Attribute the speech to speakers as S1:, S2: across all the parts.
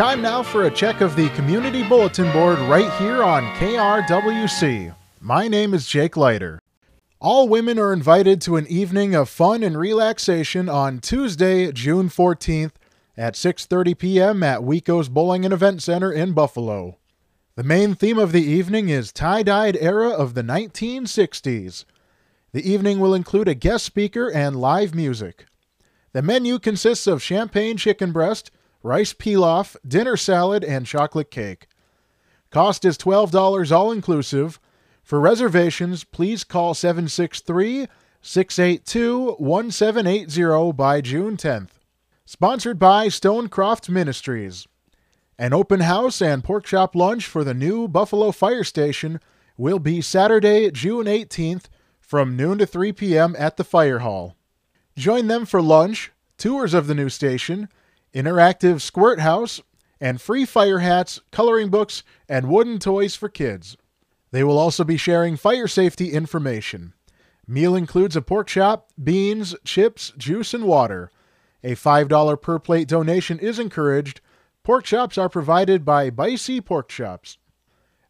S1: time now for a check of the community bulletin board right here on KRWC. My name is Jake Leiter. All women are invited to an evening of fun and relaxation on Tuesday, June 14th at 6:30 p.m. at Wico's Bowling and Event Center in Buffalo. The main theme of the evening is tie-dyed era of the 1960s. The evening will include a guest speaker and live music. The menu consists of champagne chicken breast, rice pilaf, dinner salad, and chocolate cake. Cost is $12 all inclusive. For reservations, please call 763 682 1780 by June 10th. Sponsored by Stonecroft Ministries. An open house and pork chop lunch for the new Buffalo Fire Station will be Saturday, June 18th from noon to 3 p.m. at the Fire Hall. Join them for lunch, tours of the new station, interactive squirt house, and free fire hats, coloring books, and wooden toys for kids. They will also be sharing fire safety information. Meal includes a pork chop, beans, chips, juice, and water. A $5 per plate donation is encouraged. Pork chops are provided by Bicey Pork Chops.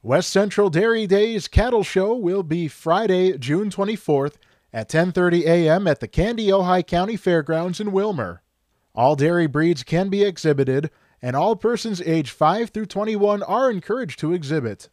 S1: West Central Dairy Days Cattle Show will be Friday, June 24th at 10:30 a.m. at the Kandiyohi County Fairgrounds in Willmar. All dairy breeds can be exhibited, and all persons aged 5 through 21 are encouraged to exhibit.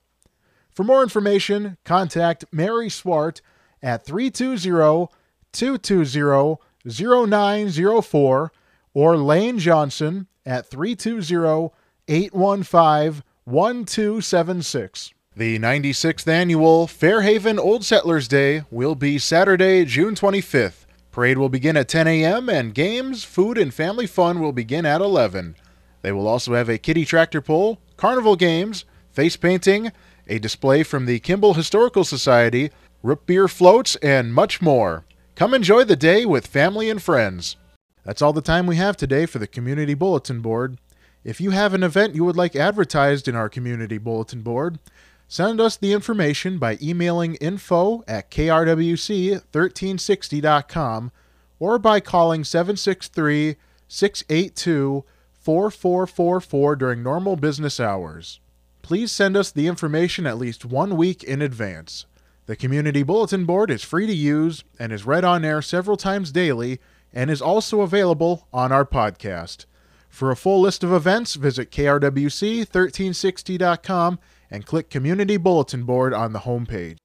S1: For more information, contact Mary Swart at 320 220 0904 or Lane Johnson at 320 815 1276. The 96th annual Fairhaven Old Settlers Day will be Saturday, June 25th. Parade will begin at 10 a.m. and games, food, and family fun will begin at 11. They will also have a kitty tractor pull, carnival games, face painting, a display from the Kimball Historical Society, root beer floats, and much more. Come enjoy the day with family and friends. That's all the time we have today for the Community Bulletin Board. If you have an event you would like advertised in our Community Bulletin Board, send us the information by emailing info at krwc1360.com or by calling 763 682 4444 during normal business hours. Please send us the information at least one week in advance. The Community Bulletin Board is free to use and is read on air several times daily and is also available on our podcast. For a full list of events, visit krwc1360.com and click Community Bulletin Board on the homepage.